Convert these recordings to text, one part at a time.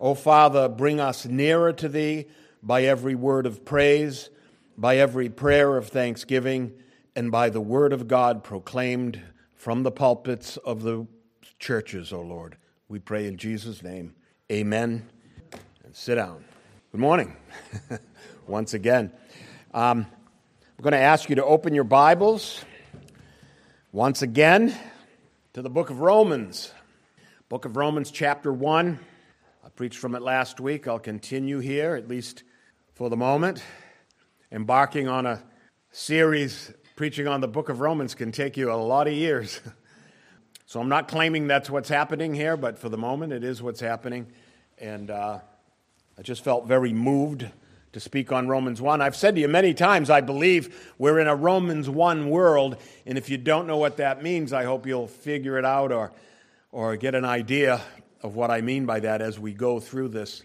O Father, bring us nearer to thee by every word of praise, by every prayer of thanksgiving, and by the word of God proclaimed from the pulpits of the churches, O Lord. We pray in Jesus' name. Amen. And sit down. Good morning. Once again. Um, I'm going to ask you to open your Bibles once again to the book of Romans. Book of Romans, chapter 1. Preached from it last week. I'll continue here, at least for the moment. Embarking on a series preaching on the book of Romans can take you a lot of years. so I'm not claiming that's what's happening here, but for the moment, it is what's happening. And uh, I just felt very moved to speak on Romans 1. I've said to you many times, I believe we're in a Romans 1 world, and if you don't know what that means, I hope you'll figure it out or, or get an idea of what I mean by that as we go through this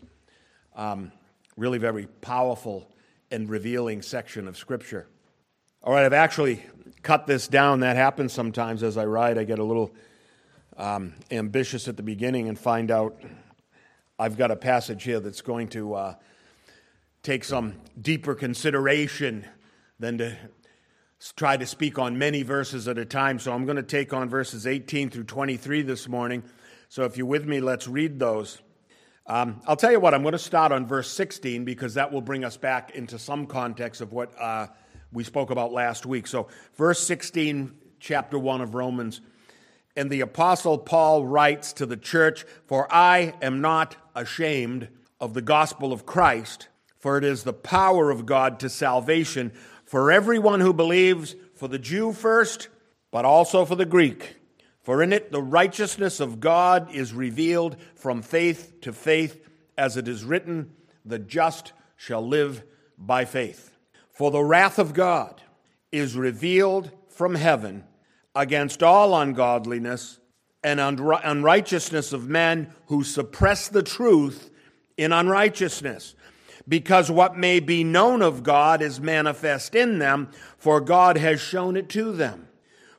um, really very powerful and revealing section of Scripture. All right, I've actually cut this down. That happens sometimes as I write. I get a little um, ambitious at the beginning and find out I've got a passage here that's going to. Uh, take some deeper consideration than to try to speak on many verses at a time. So I'm going to take on verses 18 through 23 this morning. So if you're with me, let's read those. Um, I'll tell you what, I'm going to start on verse 16 because that will bring us back into some context of what uh, we spoke about last week. So, verse 16, chapter 1 of Romans. And the Apostle Paul writes to the church, For I am not ashamed of the gospel of Christ for it is the power of God to salvation for everyone who believes, for the Jew first, but also for the Greek. For in it the righteousness of God is revealed from faith to faith, as it is written, the just shall live by faith. For the wrath of God is revealed from heaven against all ungodliness and unrighteousness of men who suppress the truth in unrighteousness because what may be known of God is manifest in them, for God has shown it to them.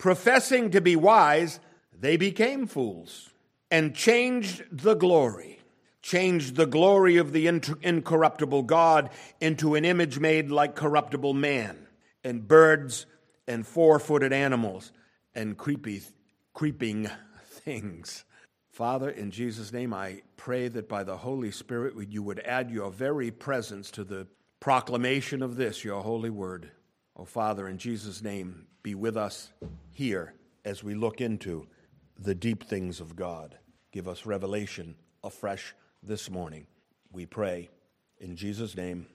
Professing to be wise, they became fools and changed the glory, changed the glory of the incorruptible God into an image made like corruptible man, and birds and four footed animals and creepy, creeping things. Father, in Jesus' name, I pray that by the Holy Spirit you would add your very presence to the proclamation of this, your holy word. Oh, Father, in Jesus' name, be with us here as we look into the deep things of God. Give us revelation afresh this morning. We pray in Jesus' name.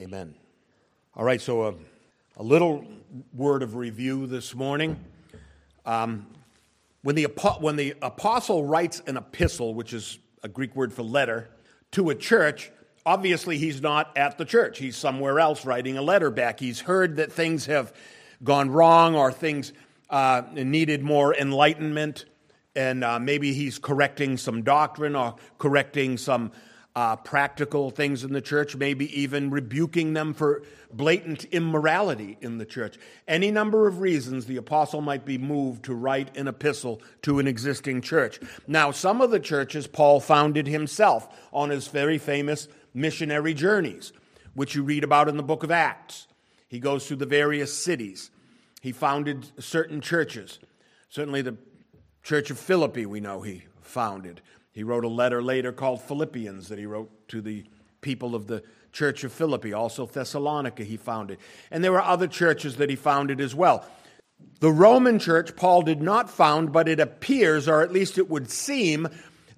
Amen. All right, so a, a little word of review this morning. Um, when the, when the apostle writes an epistle, which is a Greek word for letter, to a church, obviously he's not at the church. He's somewhere else writing a letter back. He's heard that things have gone wrong or things uh, needed more enlightenment, and uh, maybe he's correcting some doctrine or correcting some uh, practical things in the church, maybe even rebuking them for blatant immorality in the church. Any number of reasons the apostle might be moved to write an epistle to an existing church. Now, some of the churches Paul founded himself on his very famous missionary journeys, which you read about in the book of Acts. He goes through the various cities. He founded certain churches. Certainly, the church of Philippi, we know he founded. He wrote a letter later called Philippians that he wrote to the people of the church of Philippi. Also, Thessalonica, he founded. And there were other churches that he founded as well. The Roman church, Paul did not found, but it appears, or at least it would seem,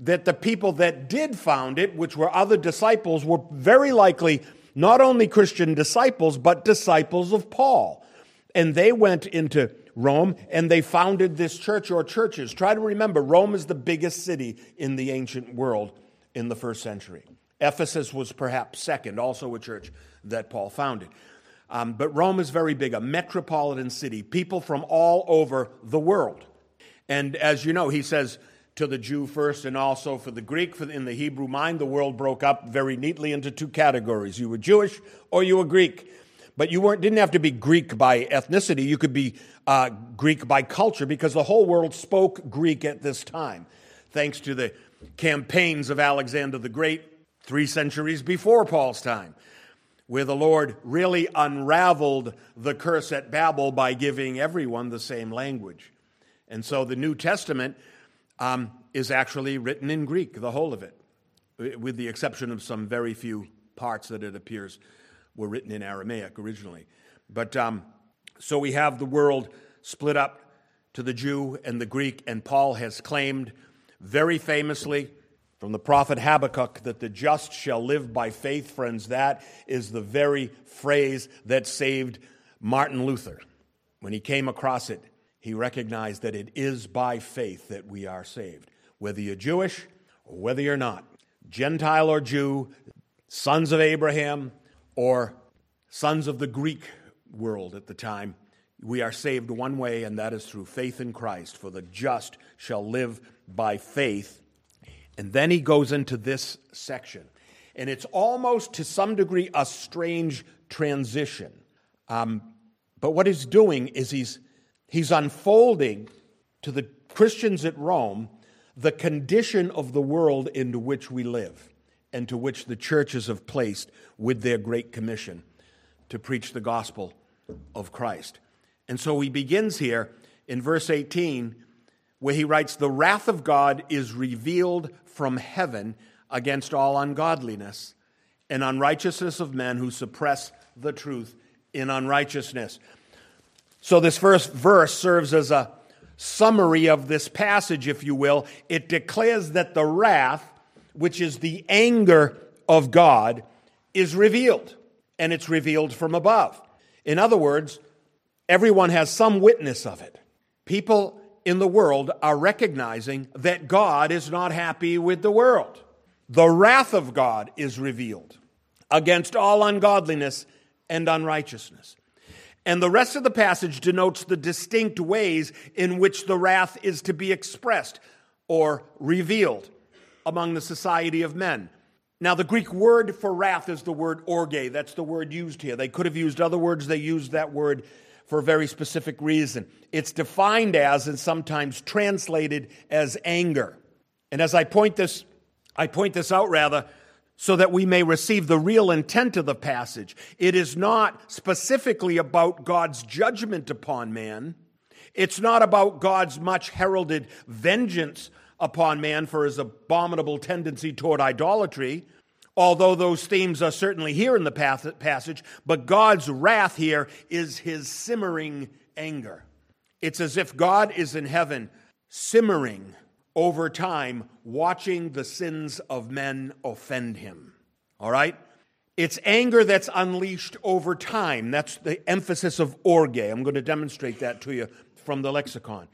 that the people that did found it, which were other disciples, were very likely not only Christian disciples, but disciples of Paul. And they went into Rome, and they founded this church or churches. Try to remember, Rome is the biggest city in the ancient world in the first century. Ephesus was perhaps second, also a church that Paul founded. Um, but Rome is very big, a metropolitan city, people from all over the world. And as you know, he says to the Jew first and also for the Greek, for in the Hebrew mind, the world broke up very neatly into two categories. You were Jewish or you were Greek. But you weren't, didn't have to be Greek by ethnicity. You could be uh, Greek by culture because the whole world spoke Greek at this time, thanks to the campaigns of Alexander the Great three centuries before Paul's time, where the Lord really unraveled the curse at Babel by giving everyone the same language. And so the New Testament um, is actually written in Greek, the whole of it, with the exception of some very few parts that it appears were written in Aramaic originally. But um, so we have the world split up to the Jew and the Greek, and Paul has claimed very famously from the prophet Habakkuk that the just shall live by faith. Friends, that is the very phrase that saved Martin Luther. When he came across it, he recognized that it is by faith that we are saved, whether you're Jewish or whether you're not, Gentile or Jew, sons of Abraham or sons of the Greek world at the time. We are saved one way, and that is through faith in Christ. For the just shall live by faith. And then he goes into this section. And it's almost to some degree a strange transition. Um, but what he's doing is he's, he's unfolding to the Christians at Rome the condition of the world into which we live and to which the churches have placed with their great commission to preach the gospel of Christ. And so he begins here in verse 18 where he writes, The wrath of God is revealed from heaven against all ungodliness and unrighteousness of men who suppress the truth in unrighteousness. So, this first verse serves as a summary of this passage, if you will. It declares that the wrath which is the anger of God, is revealed, and it's revealed from above. In other words, everyone has some witness of it. People in the world are recognizing that God is not happy with the world. The wrath of God is revealed against all ungodliness and unrighteousness. And the rest of the passage denotes the distinct ways in which the wrath is to be expressed or revealed among the society of men. Now, the Greek word for wrath is the word orge. That's the word used here. They could have used other words, they used that word for a very specific reason. It's defined as and sometimes translated as anger. And as I point this, I point this out rather so that we may receive the real intent of the passage. It is not specifically about God's judgment upon man. It's not about God's much heralded vengeance upon man for his abominable tendency toward idolatry, although those themes are certainly here in the passage, but God's wrath here is his simmering anger. It's as if God is in heaven simmering over time, watching the sins of men offend him. All right? It's anger that's unleashed over time. That's the emphasis of orge. I'm going to demonstrate that to you from the lexicon.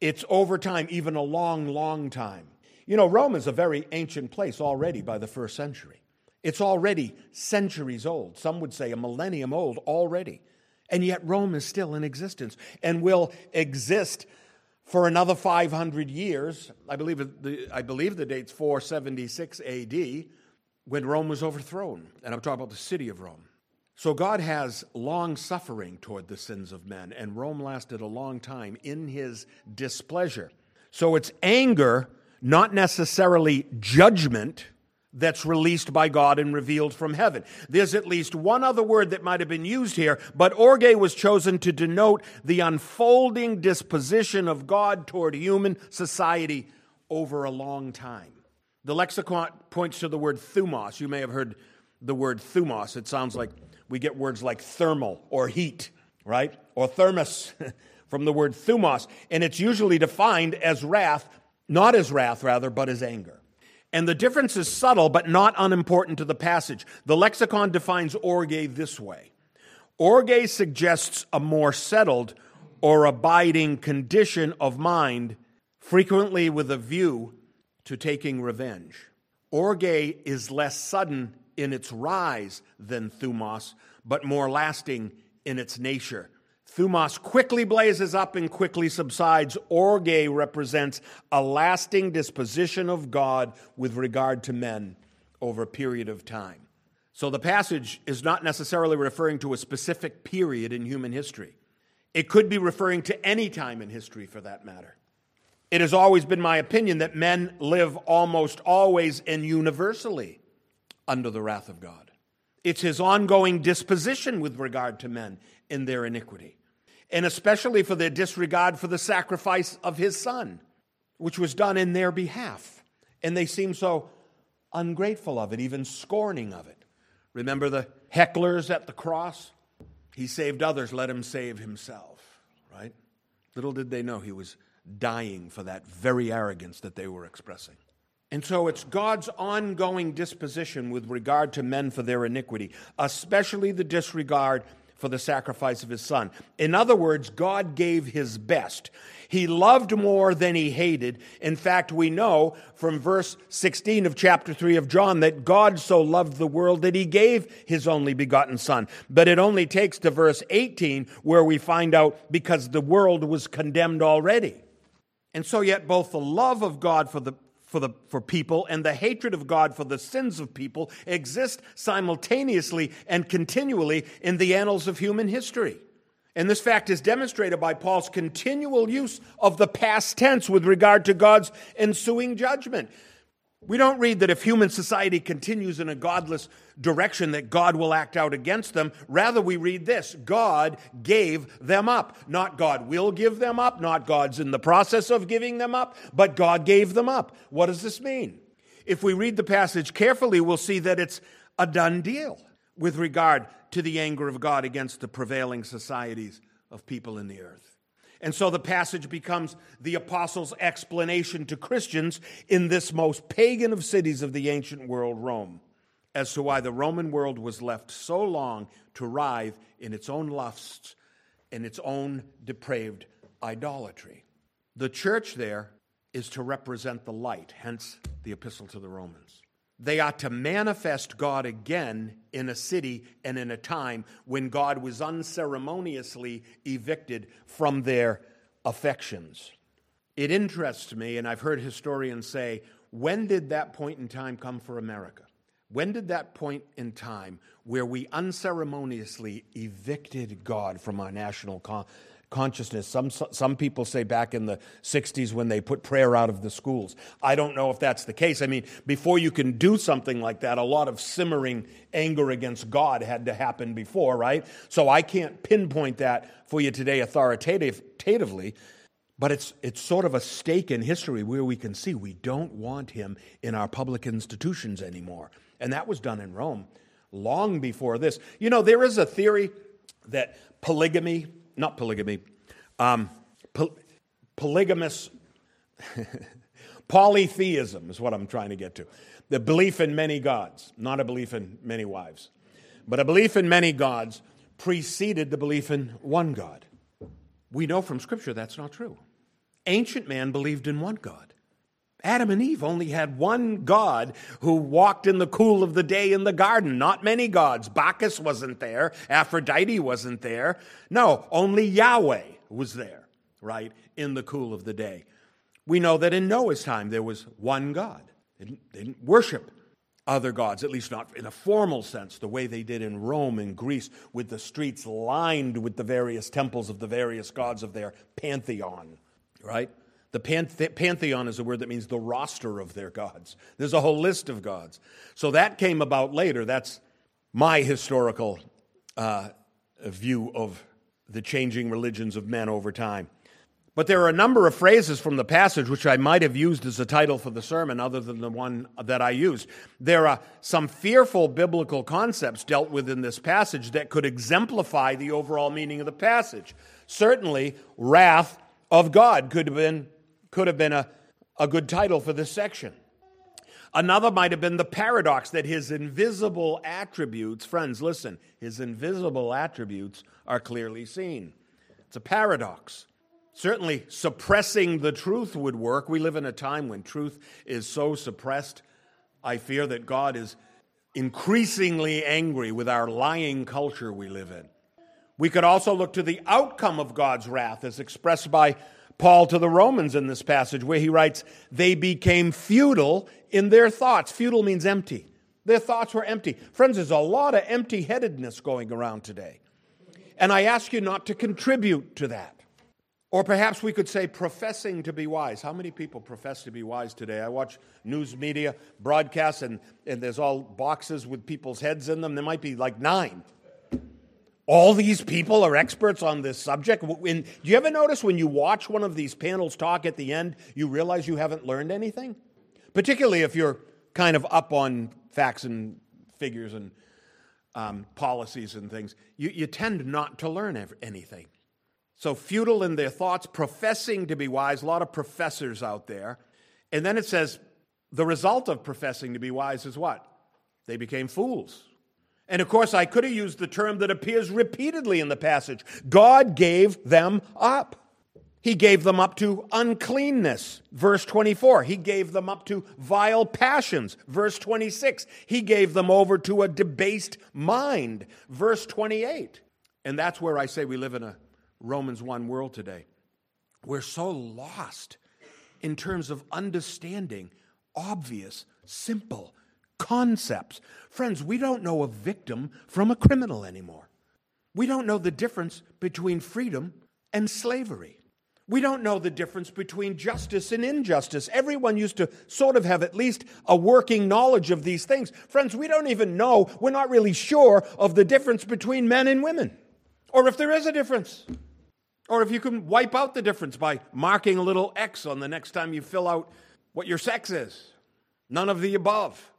It's over time, even a long, long time. You know, Rome is a very ancient place already by the first century. It's already centuries old. Some would say a millennium old already. And yet Rome is still in existence and will exist for another 500 years. I believe the, I believe the date's 476 AD when Rome was overthrown. And I'm talking about the city of Rome. So God has long suffering toward the sins of men, and Rome lasted a long time in his displeasure. So it's anger, not necessarily judgment, that's released by God and revealed from heaven. There's at least one other word that might have been used here, but orge was chosen to denote the unfolding disposition of God toward human society over a long time. The lexicon points to the word thumos. You may have heard the word thumos. It sounds like we get words like thermal or heat, right? Or thermos from the word thumos. And it's usually defined as wrath, not as wrath, rather, but as anger. And the difference is subtle, but not unimportant to the passage. The lexicon defines orge this way Orge suggests a more settled or abiding condition of mind, frequently with a view to taking revenge. Orge is less sudden in its rise than thumos, but more lasting in its nature. Thumos quickly blazes up and quickly subsides. Orge represents a lasting disposition of God with regard to men over a period of time. So the passage is not necessarily referring to a specific period in human history. It could be referring to any time in history for that matter. It has always been my opinion that men live almost always and universally under the wrath of God. It's his ongoing disposition with regard to men in their iniquity, and especially for their disregard for the sacrifice of his son, which was done in their behalf. And they seem so ungrateful of it, even scorning of it. Remember the hecklers at the cross? He saved others, let him save himself, right? Little did they know he was dying for that very arrogance that they were expressing. And so it's God's ongoing disposition with regard to men for their iniquity, especially the disregard for the sacrifice of his son. In other words, God gave his best. He loved more than he hated. In fact, we know from verse 16 of chapter 3 of John that God so loved the world that he gave his only begotten son. But it only takes to verse 18 where we find out because the world was condemned already. And so, yet, both the love of God for the for, the, for people and the hatred of God for the sins of people exist simultaneously and continually in the annals of human history. And this fact is demonstrated by Paul's continual use of the past tense with regard to God's ensuing judgment. We don't read that if human society continues in a godless direction that God will act out against them. Rather, we read this God gave them up. Not God will give them up, not God's in the process of giving them up, but God gave them up. What does this mean? If we read the passage carefully, we'll see that it's a done deal with regard to the anger of God against the prevailing societies of people in the earth. And so the passage becomes the apostles' explanation to Christians in this most pagan of cities of the ancient world, Rome, as to why the Roman world was left so long to writhe in its own lusts and its own depraved idolatry. The church there is to represent the light, hence the epistle to the Romans. They are to manifest God again in a city and in a time when God was unceremoniously evicted from their affections. It interests me, and I've heard historians say, when did that point in time come for America? When did that point in time where we unceremoniously evicted God from our national consciousness. Some, some people say back in the 60s when they put prayer out of the schools. I don't know if that's the case. I mean, before you can do something like that, a lot of simmering anger against God had to happen before, right? So I can't pinpoint that for you today authoritatively. But it's, it's sort of a stake in history where we can see we don't want him in our public institutions anymore. And that was done in Rome long before this. You know, there is a theory that polygamy not polygamy, um, poly- polygamous, polytheism is what I'm trying to get to. The belief in many gods, not a belief in many wives, but a belief in many gods preceded the belief in one God. We know from Scripture that's not true. Ancient man believed in one God. Adam and Eve only had one God who walked in the cool of the day in the garden, not many gods. Bacchus wasn't there, Aphrodite wasn't there. No, only Yahweh was there, right, in the cool of the day. We know that in Noah's time there was one God. They didn't, they didn't worship other gods, at least not in a formal sense, the way they did in Rome and Greece, with the streets lined with the various temples of the various gods of their pantheon, right? The panthe- pantheon is a word that means the roster of their gods. There's a whole list of gods. So that came about later. That's my historical uh, view of the changing religions of men over time. But there are a number of phrases from the passage which I might have used as a title for the sermon, other than the one that I used. There are some fearful biblical concepts dealt with in this passage that could exemplify the overall meaning of the passage. Certainly, wrath of God could have been could have been a, a good title for this section. Another might have been the paradox that his invisible attributes, friends, listen, his invisible attributes are clearly seen. It's a paradox. Certainly, suppressing the truth would work. We live in a time when truth is so suppressed I fear that God is increasingly angry with our lying culture we live in. We could also look to the outcome of God's wrath as expressed by Paul to the Romans in this passage, where he writes, They became futile in their thoughts. Futile means empty. Their thoughts were empty. Friends, there's a lot of empty headedness going around today. And I ask you not to contribute to that. Or perhaps we could say professing to be wise. How many people profess to be wise today? I watch news media broadcasts, and, and there's all boxes with people's heads in them. There might be like nine. All these people are experts on this subject. When, do you ever notice when you watch one of these panels talk at the end, you realize you haven't learned anything? Particularly if you're kind of up on facts and figures and um, policies and things, you, you tend not to learn anything. So, futile in their thoughts, professing to be wise, a lot of professors out there. And then it says the result of professing to be wise is what? They became fools. And of course, I could have used the term that appears repeatedly in the passage God gave them up. He gave them up to uncleanness. Verse 24. He gave them up to vile passions. Verse 26. He gave them over to a debased mind. Verse 28. And that's where I say we live in a Romans 1 world today. We're so lost in terms of understanding obvious, simple concepts. Friends, we don't know a victim from a criminal anymore. We don't know the difference between freedom and slavery. We don't know the difference between justice and injustice. Everyone used to sort of have at least a working knowledge of these things. Friends, we don't even know, we're not really sure of the difference between men and women, or if there is a difference. Or if you can wipe out the difference by marking a little X on the next time you fill out what your sex is. None of the above.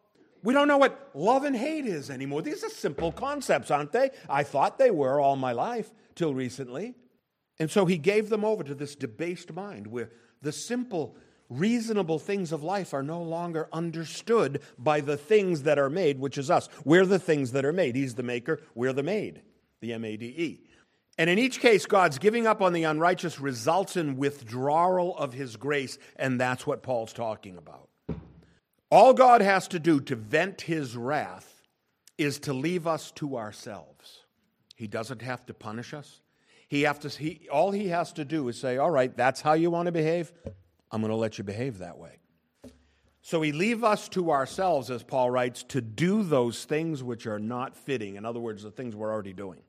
We don't know what love and hate is anymore. These are simple concepts, aren't they? I thought they were all my life till recently. And so he gave them over to this debased mind where the simple, reasonable things of life are no longer understood by the things that are made, which is us. We're the things that are made. He's the maker, we're the made, the M A D E. And in each case, God's giving up on the unrighteous results in withdrawal of his grace, and that's what Paul's talking about. All God has to do to vent his wrath is to leave us to ourselves. He doesn't have to punish us. He have to, he, all he has to do is say, All right, that's how you want to behave. I'm going to let you behave that way. So he leave us to ourselves, as Paul writes, to do those things which are not fitting. In other words, the things we're already doing.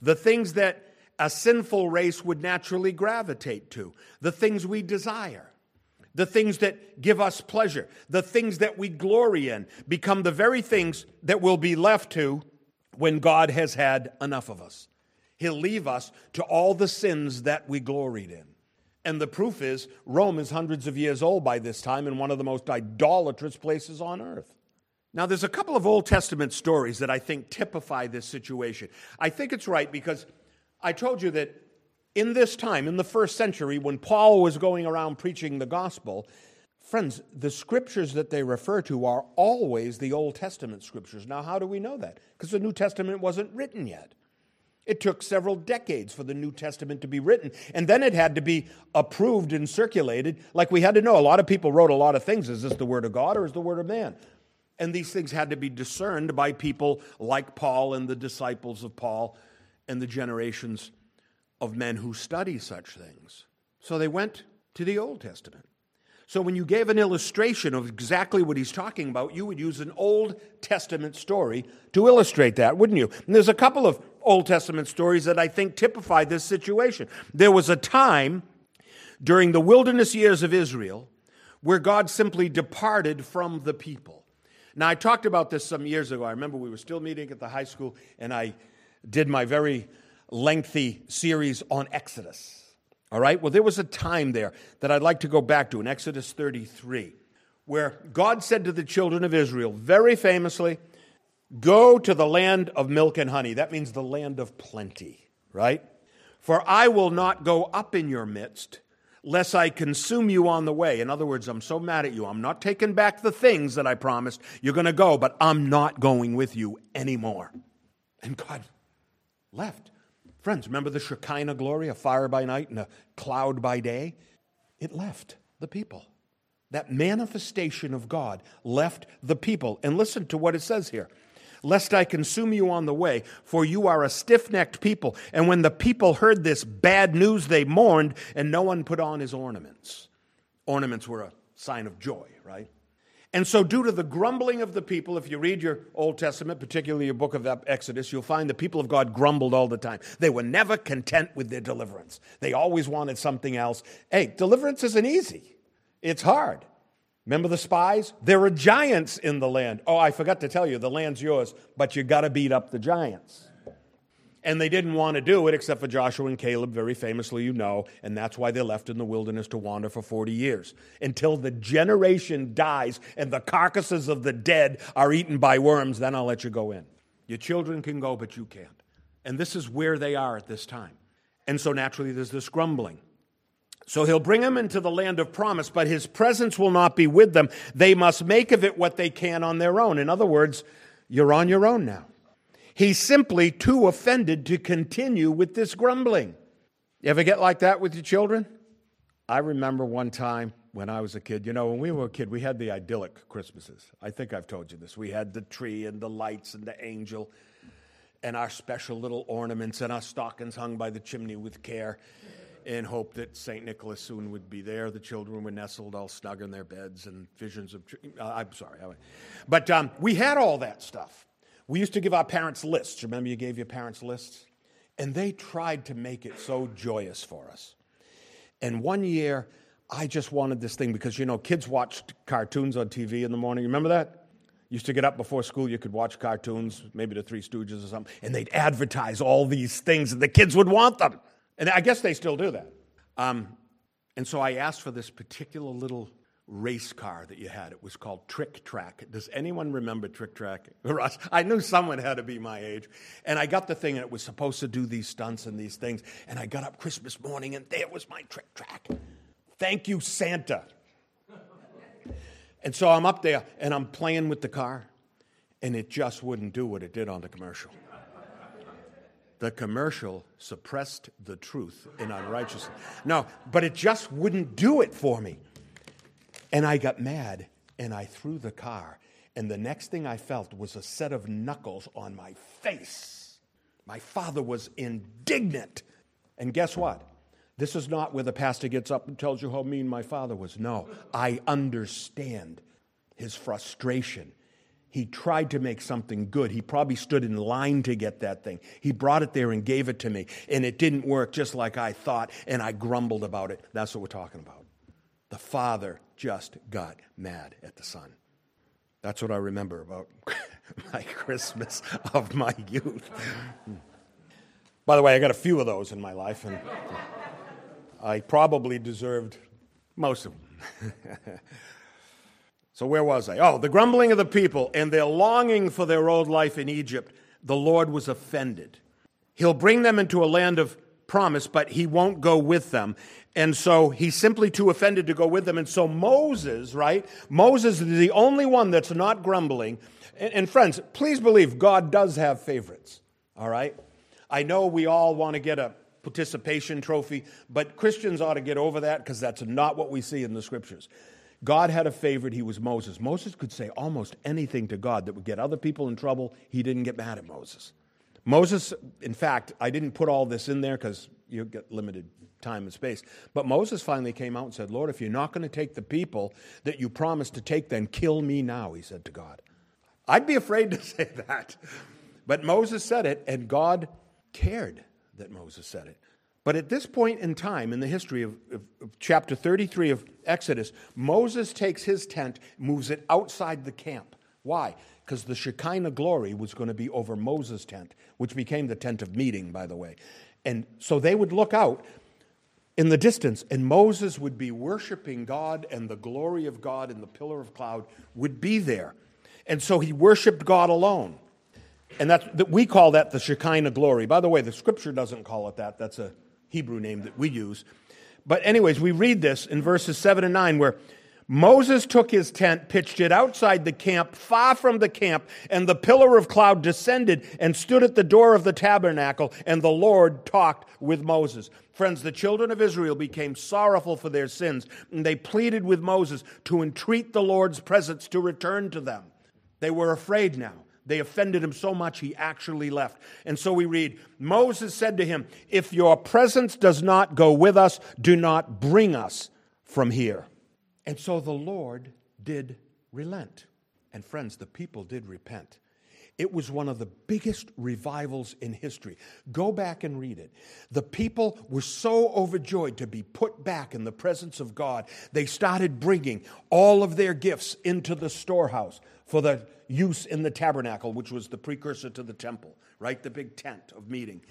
The things that a sinful race would naturally gravitate to. The things we desire. The things that give us pleasure. The things that we glory in become the very things that we'll be left to when God has had enough of us. He'll leave us to all the sins that we gloried in. And the proof is, Rome is hundreds of years old by this time and one of the most idolatrous places on earth. Now, there's a couple of Old Testament stories that I think typify this situation. I think it's right because I told you that in this time, in the first century, when Paul was going around preaching the gospel, friends, the scriptures that they refer to are always the Old Testament scriptures. Now, how do we know that? Because the New Testament wasn't written yet. It took several decades for the New Testament to be written, and then it had to be approved and circulated. Like we had to know, a lot of people wrote a lot of things. Is this the Word of God or is the Word of man? And these things had to be discerned by people like Paul and the disciples of Paul and the generations of men who study such things. So they went to the Old Testament. So when you gave an illustration of exactly what he's talking about, you would use an Old Testament story to illustrate that, wouldn't you? And there's a couple of Old Testament stories that I think typify this situation. There was a time during the wilderness years of Israel where God simply departed from the people. Now, I talked about this some years ago. I remember we were still meeting at the high school, and I did my very lengthy series on Exodus. All right? Well, there was a time there that I'd like to go back to in Exodus 33, where God said to the children of Israel, very famously, Go to the land of milk and honey. That means the land of plenty, right? For I will not go up in your midst, lest I consume you on the way. In other words, I'm so mad at you. I'm not taking back the things that I promised. You're going to go, but I'm not going with you anymore. And God left. Friends, remember the Shekinah glory, a fire by night and a cloud by day? It left the people. that manifestation of God left the people. And listen to what it says here lest I consume you on the way, for you are a stiff necked people. And when the people heard this bad news, they mourned, and no one put on his ornaments. Ornaments were a sign of joy, right? And so, due to the grumbling of the people, if you read your Old Testament, particularly your book of Exodus, you'll find the people of God grumbled all the time. They were never content with their deliverance, they always wanted something else. Hey, deliverance isn't easy, it's hard. Remember the spies? There are giants in the land. Oh, I forgot to tell you, the land's yours, but you got to beat up the giants. And they didn't want to do it except for Joshua and Caleb, very famously, you know, and that's why they left in the wilderness to wander for 40 years until the generation dies and the carcasses of the dead are eaten by worms. Then I'll let you go in. Your children can go, but you can't. And this is where they are at this time. And so naturally, there's this grumbling. So he'll bring them into the land of promise, but his presence will not be with them. They must make of it what they can on their own. In other words, you're on your own now. He's simply too offended to continue with this grumbling. You ever get like that with your children? I remember one time when I was a kid, you know, when we were a kid, we had the idyllic Christmases. I think I've told you this. We had the tree and the lights and the angel and our special little ornaments and our stockings hung by the chimney with care in hope that St. Nicholas soon would be there. The children were nestled all snug in their beds and visions of. Uh, I'm sorry. But um, we had all that stuff. We used to give our parents lists. Remember, you gave your parents lists? And they tried to make it so joyous for us. And one year, I just wanted this thing because, you know, kids watched cartoons on TV in the morning. Remember that? Used to get up before school, you could watch cartoons, maybe the Three Stooges or something, and they'd advertise all these things, and the kids would want them. And I guess they still do that. Um, and so I asked for this particular little race car that you had. It was called Trick Track. Does anyone remember Trick Track? Russ, I knew someone had to be my age. And I got the thing, and it was supposed to do these stunts and these things. And I got up Christmas morning, and there was my Trick Track. Thank you, Santa. and so I'm up there, and I'm playing with the car, and it just wouldn't do what it did on the commercial the commercial suppressed the truth in unrighteousness. No, but it just wouldn't do it for me. And I got mad and I threw the car. And the next thing I felt was a set of knuckles on my face. My father was indignant. And guess what? This is not where the pastor gets up and tells you how mean my father was. No, I understand his frustration he tried to make something good. He probably stood in line to get that thing. He brought it there and gave it to me, and it didn't work just like I thought, and I grumbled about it. That's what we're talking about. The father just got mad at the son. That's what I remember about my Christmas of my youth. By the way, I got a few of those in my life, and I probably deserved most of them. So, where was I? Oh, the grumbling of the people and their longing for their old life in Egypt. The Lord was offended. He'll bring them into a land of promise, but he won't go with them. And so he's simply too offended to go with them. And so Moses, right? Moses is the only one that's not grumbling. And, and friends, please believe God does have favorites, all right? I know we all want to get a participation trophy, but Christians ought to get over that because that's not what we see in the scriptures. God had a favorite, he was Moses. Moses could say almost anything to God that would get other people in trouble. He didn't get mad at Moses. Moses, in fact, I didn't put all this in there because you get limited time and space. But Moses finally came out and said, Lord, if you're not going to take the people that you promised to take, then kill me now, he said to God. I'd be afraid to say that. But Moses said it, and God cared that Moses said it. But at this point in time in the history of, of, of, chapter 33 of Exodus, Moses takes his tent, moves it outside the camp. Why? Because the Shekinah glory was going to be over Moses' tent, which became the tent of meeting, by the way. And so they would look out in the distance, and Moses would be worshiping God, and the glory of God in the pillar of cloud would be there. And so he worshiped God alone. And that's, that we call that the Shekinah glory. By the way, the scripture doesn't call it that. That's a Hebrew name that we use. But, anyways, we read this in verses 7 and 9 where Moses took his tent, pitched it outside the camp, far from the camp, and the pillar of cloud descended and stood at the door of the tabernacle, and the Lord talked with Moses. Friends, the children of Israel became sorrowful for their sins, and they pleaded with Moses to entreat the Lord's presence to return to them. They were afraid now. They offended him so much he actually left. And so we read Moses said to him, If your presence does not go with us, do not bring us from here. And so the Lord did relent. And friends, the people did repent. It was one of the biggest revivals in history. Go back and read it. The people were so overjoyed to be put back in the presence of God, they started bringing all of their gifts into the storehouse for the use in the tabernacle, which was the precursor to the temple, right? The big tent of meeting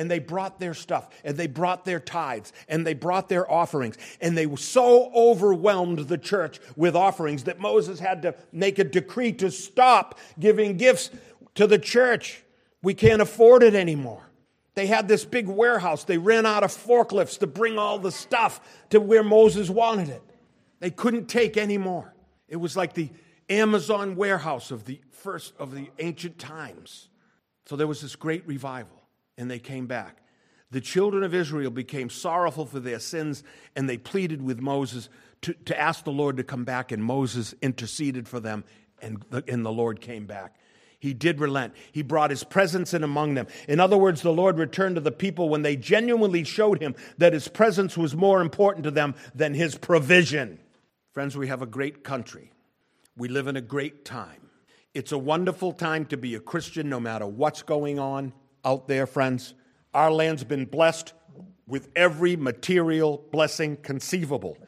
and they brought their stuff and they brought their tithes and they brought their offerings and they so overwhelmed the church with offerings that Moses had to make a decree to stop giving gifts to the church. We can't afford it anymore. They had this big warehouse. They ran out of forklifts to bring all the stuff to where Moses wanted it. They couldn't take any more. It was like the Amazon warehouse of the first of the ancient times. So there was this great revival and they came back. The children of Israel became sorrowful for their sins, and they pleaded with Moses to, to ask the Lord to come back, and Moses interceded for them, and the, and the Lord came back. He did relent. He brought his presence in among them. In other words, the Lord returned to the people when they genuinely showed him that his presence was more important to them than his provision. Friends, we have a great country. We live in a great time. It's a wonderful time to be a Christian no matter what's going on out there, friends. Our land's been blessed with every material blessing conceivable.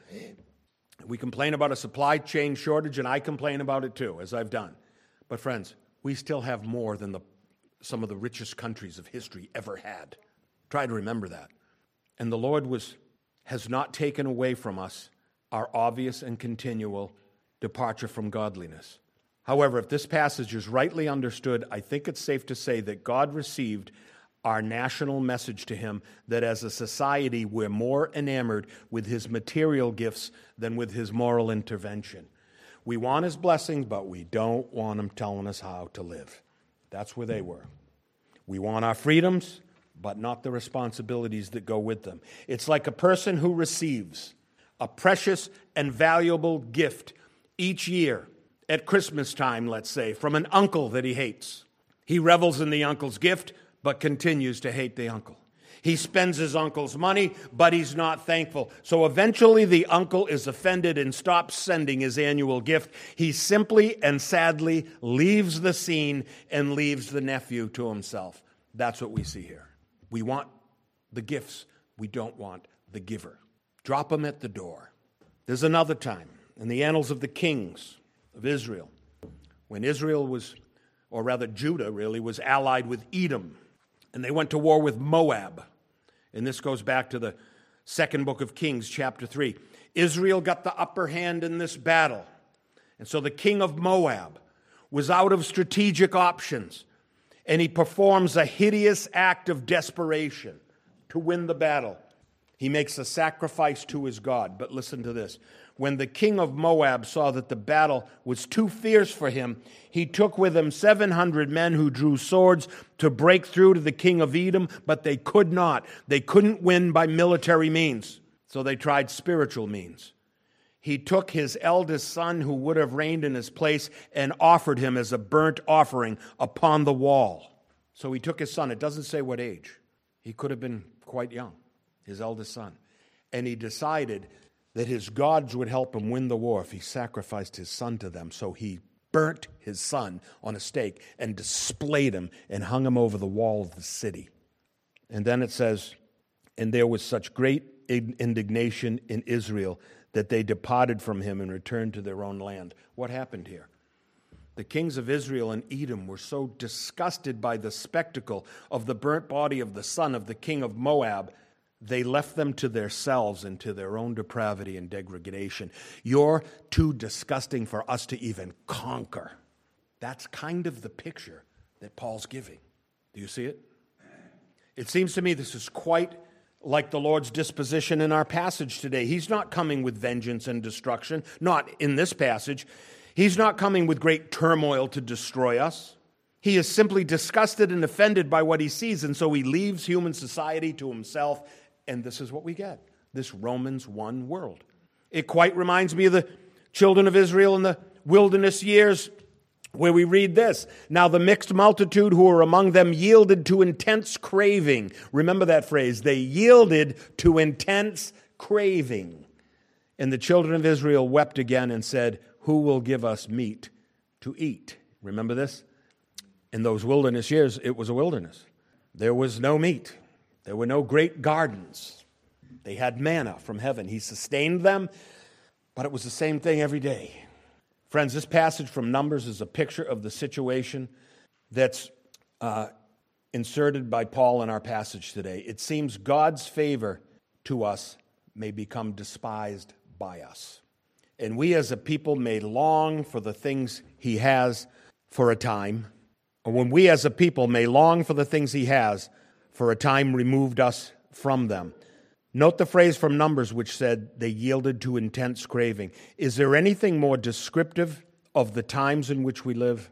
We complain about a supply chain shortage, and I complain about it too, as I've done. But, friends, we still have more than the, some of the richest countries of history ever had. Try to remember that. And the Lord was, has not taken away from us our obvious and continual departure from godliness. However, if this passage is rightly understood, I think it's safe to say that God received our national message to him that as a society we're more enamored with his material gifts than with his moral intervention. We want his blessings, but we don't want him telling us how to live. That's where they were. We want our freedoms, but not the responsibilities that go with them. It's like a person who receives a precious and valuable gift each year at Christmas time, let's say, from an uncle that he hates. He revels in the uncle's gift, but continues to hate the uncle. He spends his uncle's money, but he's not thankful. So eventually the uncle is offended and stops sending his annual gift. He simply and sadly leaves the scene and leaves the nephew to himself. That's what we see here. We want the gifts, we don't want the giver. Drop them at the door. There's another time in the annals of the kings of Israel. When Israel was, or rather Judah really, was allied with Edom, and they went to war with Moab. And this goes back to the second book of Kings, chapter 3. Israel got the upper hand in this battle. And so the king of Moab was out of strategic options, and he performs a hideous act of desperation to win the battle. He makes a sacrifice to his God. But listen to this when the king of Moab saw that the battle was too fierce for him, he took with him 700 men who drew swords to break through to the king of Edom, but they could not. They couldn't win by military means, so they tried spiritual means. He took his eldest son, who would have reigned in his place, and offered him as a burnt offering upon the wall. So he took his son. It doesn't say what age. He could have been quite young, his eldest son. And he decided that his gods would help him win the war if he sacrificed his son to them. So he burnt his son on a stake and displayed him and hung him over the wall of the city. And then it says, And there was such great indignation in Israel that they departed from him and returned to their own land. What happened here? The kings of Israel and Edom were so disgusted by the spectacle of the burnt body of the son of the king of Moab they left them to themselves and to their own depravity and degradation. You're too disgusting for us to even conquer. That's kind of the picture that Paul's giving. Do you see it? It seems to me this is quite like the Lord's disposition in our passage today. He's not coming with vengeance and destruction, not in this passage. He's not coming with great turmoil to destroy us. He is simply disgusted and offended by what he sees, and so he leaves human society to himself, and this is what we get this Romans 1 world. It quite reminds me of the children of Israel in the wilderness years where we read this Now the mixed multitude who were among them yielded to intense craving. Remember that phrase. They yielded to intense craving. And the children of Israel wept again and said, Who will give us meat to eat? Remember this? In those wilderness years, it was a wilderness. There was no meat, there were no great gardens. They had manna from heaven. He sustained them, but it was the same thing every day. Friends, this passage from Numbers is a picture of the situation that's uh, inserted by Paul in our passage today. It seems God's favor to us may become despised by us. And we as a people may long for the things he has for a time, or when we as a people may long for the things he has for a time removed us from them. Note the phrase from Numbers which said they yielded to intense craving. Is there anything more descriptive of the times in which we live?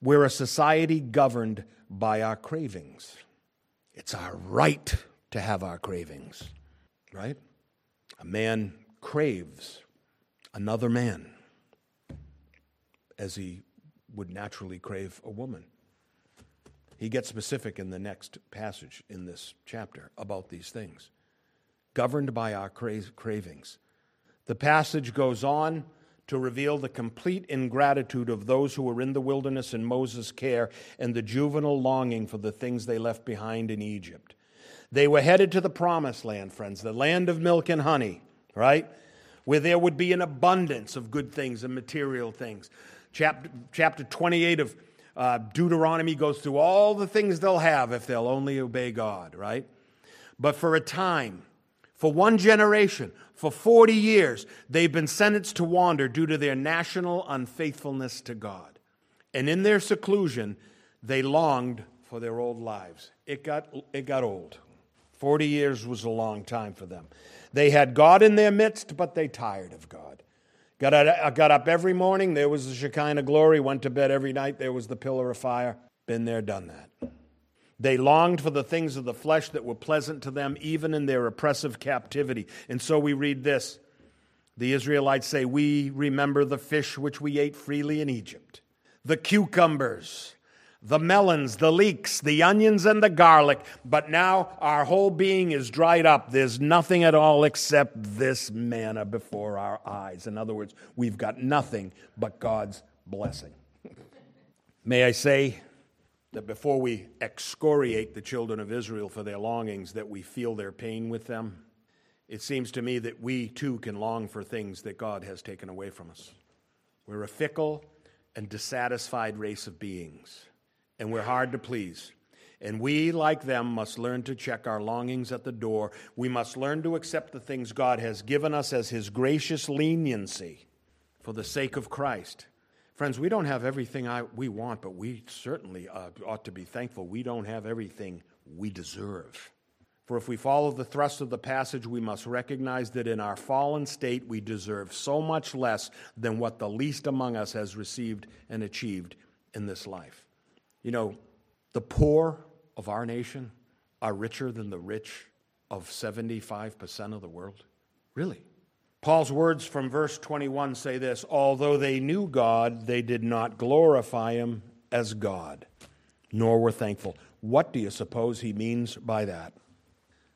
We're a society governed by our cravings. It's our right to have our cravings, right? A man craves another man as he would naturally crave a woman. He gets specific in the next passage in this chapter about these things governed by our cravings. The passage goes on to reveal the complete ingratitude of those who were in the wilderness in Moses' care and the juvenile longing for the things they left behind in Egypt. They were headed to the promised land, friends, the land of milk and honey, right? Where there would be an abundance of good things and material things. Chapter, chapter 28 of uh, Deuteronomy goes through all the things they'll have if they'll only obey God, right? But for a time, for one generation, for 40 years, they've been sentenced to wander due to their national unfaithfulness to God. And in their seclusion, they longed for their old lives. It got, it got old. 40 years was a long time for them. They had God in their midst, but they tired of God. Got, out, got up every morning, there was the Shekinah glory. Went to bed every night, there was the pillar of fire. Been there, done that. They longed for the things of the flesh that were pleasant to them, even in their oppressive captivity. And so we read this The Israelites say, We remember the fish which we ate freely in Egypt, the cucumbers, the melons, the leeks, the onions, and the garlic. But now our whole being is dried up. There's nothing at all except this manna before our eyes. In other words, we've got nothing but God's blessing. May I say, that before we excoriate the children of Israel for their longings, that we feel their pain with them. It seems to me that we too can long for things that God has taken away from us. We're a fickle and dissatisfied race of beings, and we're hard to please. And we, like them, must learn to check our longings at the door. We must learn to accept the things God has given us as His gracious leniency for the sake of Christ. Friends, we don't have everything I, we want, but we certainly uh, ought to be thankful we don't have everything we deserve. For if we follow the thrust of the passage, we must recognize that in our fallen state, we deserve so much less than what the least among us has received and achieved in this life. You know, the poor of our nation are richer than the rich of 75% of the world. Really? Paul's words from verse 21 say this Although they knew God, they did not glorify him as God, nor were thankful. What do you suppose he means by that?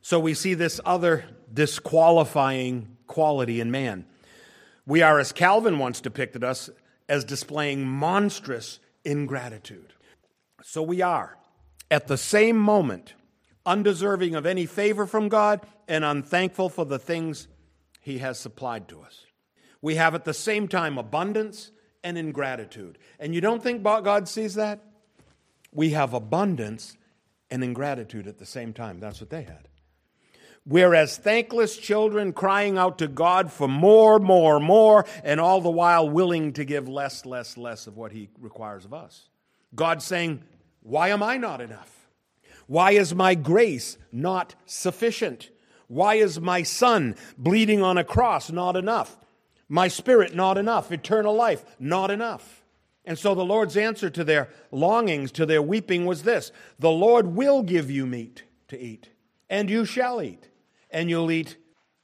So we see this other disqualifying quality in man. We are, as Calvin once depicted us, as displaying monstrous ingratitude. So we are, at the same moment, undeserving of any favor from God and unthankful for the things he has supplied to us. We have at the same time abundance and ingratitude. And you don't think God sees that? We have abundance and ingratitude at the same time. That's what they had. Whereas thankless children crying out to God for more, more, more, and all the while willing to give less, less, less of what He requires of us. God saying, Why am I not enough? Why is my grace not sufficient? Why is my son bleeding on a cross not enough? My spirit not enough? Eternal life not enough? And so the Lord's answer to their longings, to their weeping, was this The Lord will give you meat to eat, and you shall eat, and you'll eat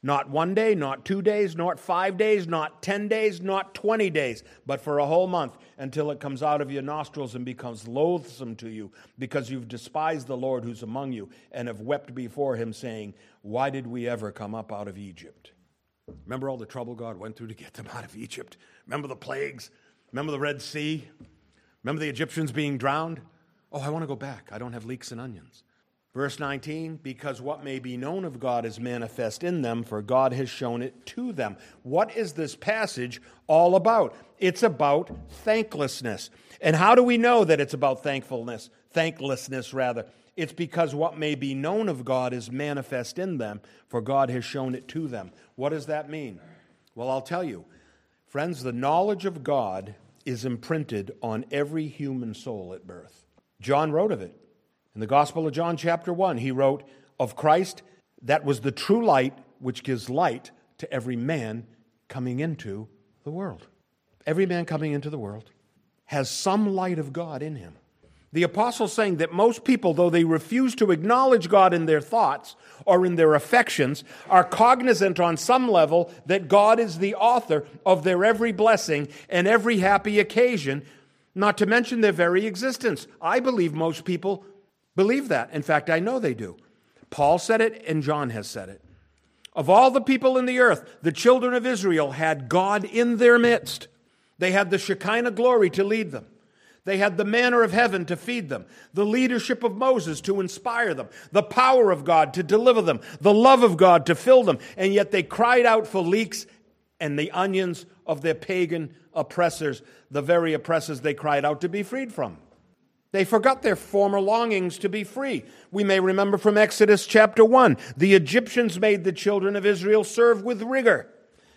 not one day, not two days, not five days, not 10 days, not 20 days, but for a whole month until it comes out of your nostrils and becomes loathsome to you because you've despised the Lord who's among you and have wept before him, saying, Why did we ever come up out of Egypt? Remember all the trouble God went through to get them out of Egypt? Remember the plagues? Remember the Red Sea? Remember the Egyptians being drowned? Oh, I want to go back. I don't have leeks and onions. Verse 19, because what may be known of God is manifest in them, for God has shown it to them. What is this passage all about? It's about thanklessness. And how do we know that it's about thankfulness? Thanklessness, rather. It's because what may be known of God is manifest in them, for God has shown it to them. What does that mean? Well, I'll tell you. Friends, the knowledge of God is imprinted on every human soul at birth. John wrote of it. In the Gospel of John, chapter 1, he wrote of Christ, that was the true light which gives light to every man coming into the world. Every man coming into the world has some light of God in him. The apostle saying that most people, though they refuse to acknowledge God in their thoughts or in their affections, are cognizant on some level that God is the author of their every blessing and every happy occasion, not to mention their very existence. I believe most people believe that. In fact, I know they do. Paul said it, and John has said it. Of all the people in the earth, the children of Israel had God in their midst. They had the Shekinah glory to lead them. They had the manna of heaven to feed them, the leadership of Moses to inspire them, the power of God to deliver them, the love of God to fill them, and yet they cried out for leeks and the onions of their pagan oppressors, the very oppressors they cried out to be freed from. They forgot their former longings to be free. We may remember from Exodus chapter 1 the Egyptians made the children of Israel serve with rigor.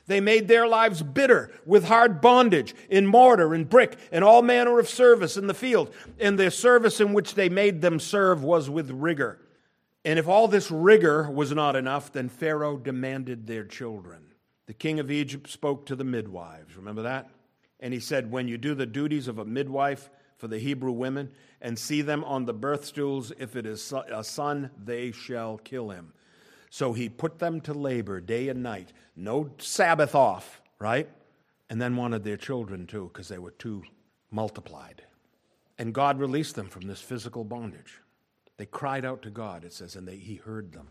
They made their lives bitter with hard bondage in mortar and brick and all manner of service in the field. And the service in which they made them serve was with rigor. And if all this rigor was not enough, then Pharaoh demanded their children. The king of Egypt spoke to the midwives. Remember that? And he said, When you do the duties of a midwife, for the Hebrew women, and see them on the birth stools. If it is a son, they shall kill him. So he put them to labor day and night, no Sabbath off, right? And then wanted their children too, because they were too multiplied. And God released them from this physical bondage. They cried out to God, it says, and they, he heard them.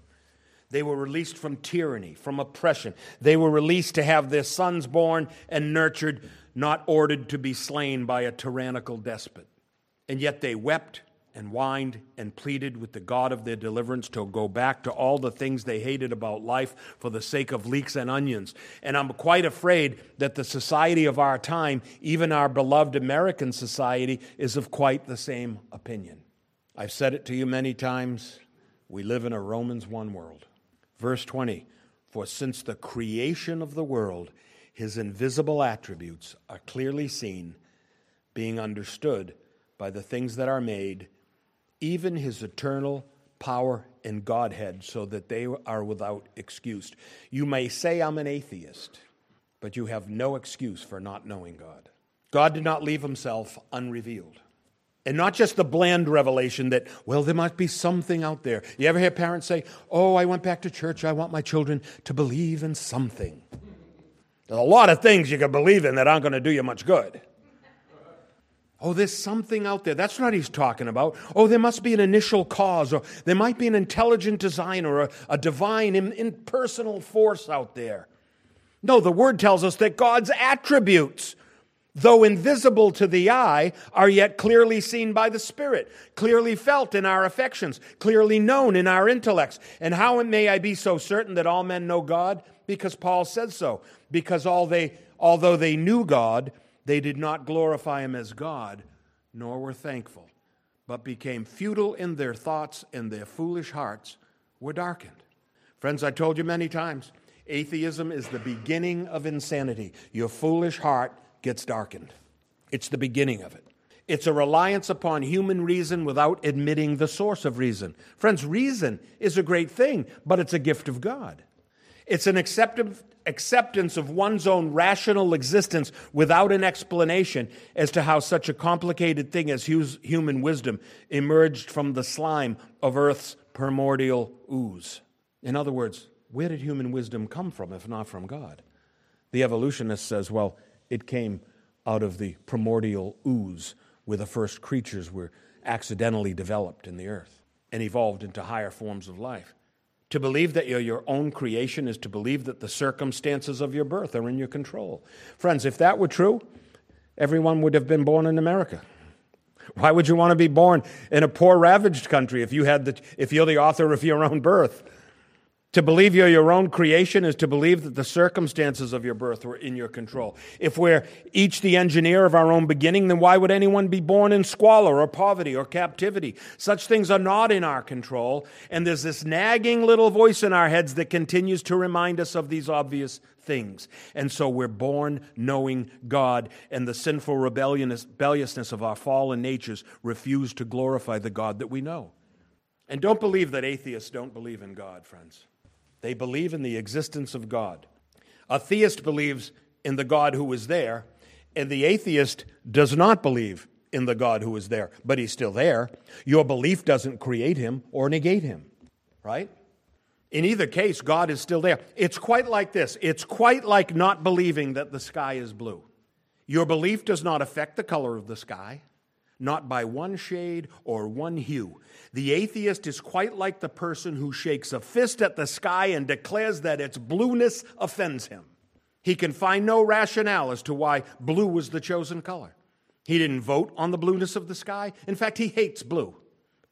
They were released from tyranny, from oppression. They were released to have their sons born and nurtured not ordered to be slain by a tyrannical despot. And yet they wept and whined and pleaded with the God of their deliverance to go back to all the things they hated about life for the sake of leeks and onions. And I'm quite afraid that the society of our time, even our beloved American society, is of quite the same opinion. I've said it to you many times. We live in a Romans 1 world. Verse 20 For since the creation of the world, his invisible attributes are clearly seen, being understood by the things that are made, even his eternal power and Godhead, so that they are without excuse. You may say, I'm an atheist, but you have no excuse for not knowing God. God did not leave himself unrevealed. And not just the bland revelation that, well, there might be something out there. You ever hear parents say, Oh, I went back to church. I want my children to believe in something. There's a lot of things you can believe in that aren't going to do you much good. Oh, there's something out there. That's what he's talking about. Oh, there must be an initial cause, or there might be an intelligent design, or a, a divine, impersonal force out there. No, the word tells us that God's attributes, though invisible to the eye, are yet clearly seen by the Spirit, clearly felt in our affections, clearly known in our intellects. And how may I be so certain that all men know God? Because Paul said so because all they, although they knew God, they did not glorify him as God, nor were thankful, but became futile in their thoughts, and their foolish hearts were darkened. Friends, I told you many times, atheism is the beginning of insanity. Your foolish heart gets darkened. It's the beginning of it. It's a reliance upon human reason without admitting the source of reason. Friends, reason is a great thing, but it's a gift of God. It's an acceptance of one's own rational existence without an explanation as to how such a complicated thing as human wisdom emerged from the slime of Earth's primordial ooze. In other words, where did human wisdom come from if not from God? The evolutionist says, well, it came out of the primordial ooze where the first creatures were accidentally developed in the earth and evolved into higher forms of life. To believe that you're your own creation is to believe that the circumstances of your birth are in your control. Friends, if that were true, everyone would have been born in America. Why would you want to be born in a poor, ravaged country if, you had the, if you're the author of your own birth? To believe you're your own creation is to believe that the circumstances of your birth were in your control. If we're each the engineer of our own beginning, then why would anyone be born in squalor or poverty or captivity? Such things are not in our control, and there's this nagging little voice in our heads that continues to remind us of these obvious things. And so we're born knowing God, and the sinful rebelliousness of our fallen natures refuse to glorify the God that we know. And don't believe that atheists don't believe in God, friends. They believe in the existence of God. A theist believes in the God who is there, and the atheist does not believe in the God who is there, but he's still there. Your belief doesn't create him or negate him, right? In either case, God is still there. It's quite like this it's quite like not believing that the sky is blue. Your belief does not affect the color of the sky, not by one shade or one hue. The atheist is quite like the person who shakes a fist at the sky and declares that its blueness offends him. He can find no rationale as to why blue was the chosen color. He didn't vote on the blueness of the sky. In fact, he hates blue.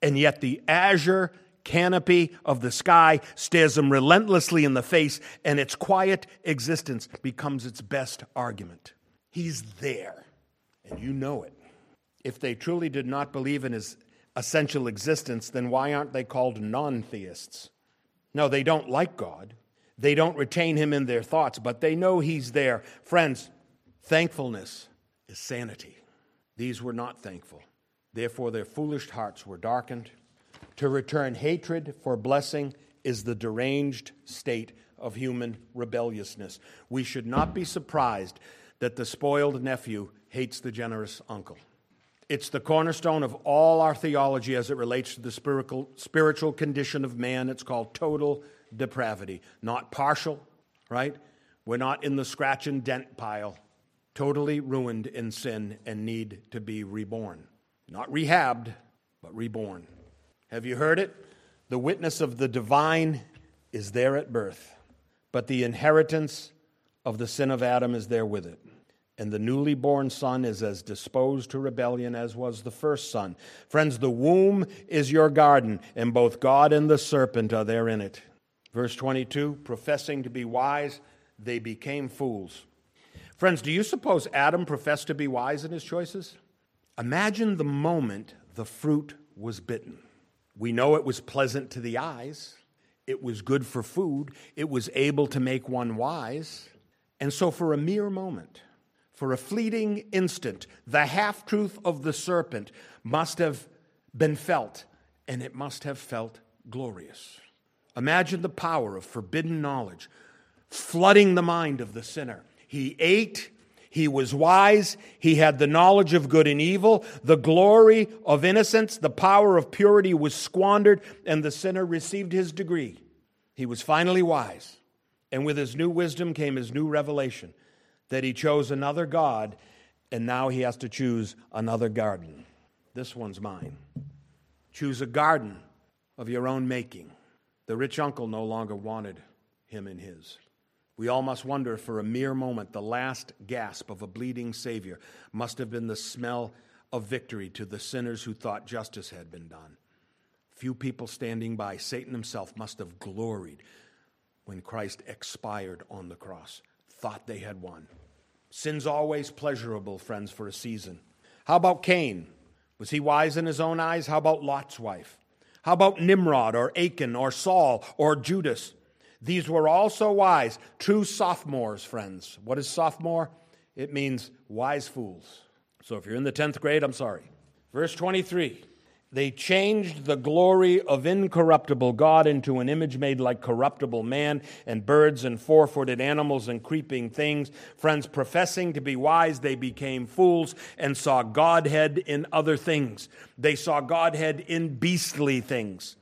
And yet the azure canopy of the sky stares him relentlessly in the face, and its quiet existence becomes its best argument. He's there, and you know it. If they truly did not believe in his essential existence, then why aren't they called non theists? No, they don't like God. They don't retain him in their thoughts, but they know he's there. Friends, thankfulness is sanity. These were not thankful. Therefore, their foolish hearts were darkened. To return hatred for blessing is the deranged state of human rebelliousness. We should not be surprised that the spoiled nephew hates the generous uncle. It's the cornerstone of all our theology as it relates to the spiritual, spiritual condition of man. It's called total depravity, not partial, right? We're not in the scratch and dent pile, totally ruined in sin and need to be reborn. Not rehabbed, but reborn. Have you heard it? The witness of the divine is there at birth, but the inheritance of the sin of Adam is there with it and the newly born son is as disposed to rebellion as was the first son. Friends, the womb is your garden, and both God and the serpent are there in it. Verse 22 professing to be wise, they became fools. Friends, do you suppose Adam professed to be wise in his choices? Imagine the moment the fruit was bitten. We know it was pleasant to the eyes, it was good for food, it was able to make one wise. And so, for a mere moment, for a fleeting instant, the half truth of the serpent must have been felt, and it must have felt glorious. Imagine the power of forbidden knowledge flooding the mind of the sinner. He ate, he was wise, he had the knowledge of good and evil, the glory of innocence, the power of purity was squandered, and the sinner received his degree. He was finally wise, and with his new wisdom came his new revelation that he chose another God and now he has to choose another garden. This one's mine. Choose a garden of your own making. The rich uncle no longer wanted him in his. We all must wonder for a mere moment the last gasp of a bleeding Savior must have been the smell of victory to the sinners who thought justice had been done. Few people standing by, Satan himself must have gloried when Christ expired on the cross, thought they had won. Sin's always pleasurable, friends, for a season. How about Cain? Was he wise in his own eyes? How about Lot's wife? How about Nimrod or Achan or Saul or Judas? These were also wise, true sophomores, friends. What is sophomore? It means wise fools. So if you're in the 10th grade, I'm sorry. Verse 23 They changed the glory of incorruptible God into an image made like corruptible man, and birds, and four footed animals, and creeping things. Friends, professing to be wise, they became fools and saw Godhead in other things. They saw Godhead in beastly things,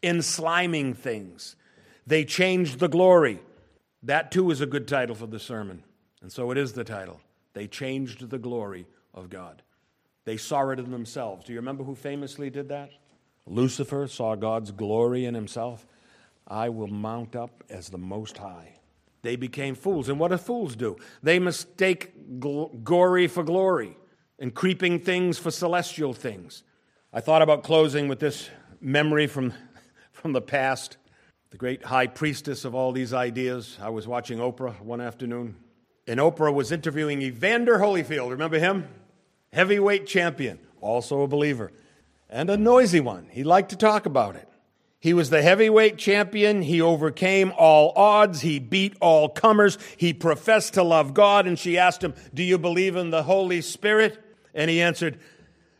in sliming things. They changed the glory. That too is a good title for the sermon. And so it is the title. They changed the glory of God. They saw it in themselves. Do you remember who famously did that? Lucifer saw God's glory in himself. I will mount up as the Most High. They became fools. And what do fools do? They mistake gl- glory for glory and creeping things for celestial things. I thought about closing with this memory from, from the past. The great high priestess of all these ideas. I was watching Oprah one afternoon, and Oprah was interviewing Evander Holyfield. Remember him? Heavyweight champion, also a believer, and a noisy one. He liked to talk about it. He was the heavyweight champion. He overcame all odds. He beat all comers. He professed to love God. And she asked him, Do you believe in the Holy Spirit? And he answered,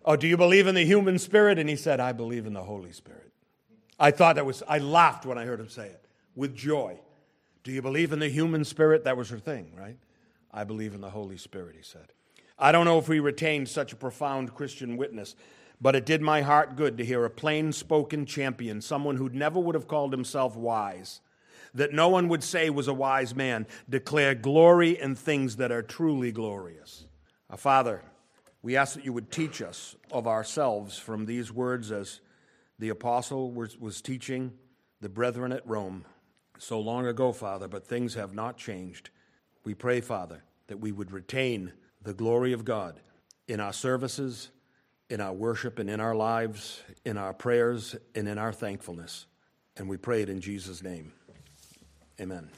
Oh, do you believe in the human spirit? And he said, I believe in the Holy Spirit. I thought that was, I laughed when I heard him say it with joy. Do you believe in the human spirit? That was her thing, right? I believe in the Holy Spirit, he said. I don't know if we retained such a profound Christian witness, but it did my heart good to hear a plain spoken champion, someone who never would have called himself wise, that no one would say was a wise man, declare glory in things that are truly glorious. Our Father, we ask that you would teach us of ourselves from these words as the apostle was, was teaching the brethren at Rome so long ago, Father, but things have not changed. We pray, Father, that we would retain the glory of God in our services, in our worship, and in our lives, in our prayers, and in our thankfulness. And we pray it in Jesus' name. Amen.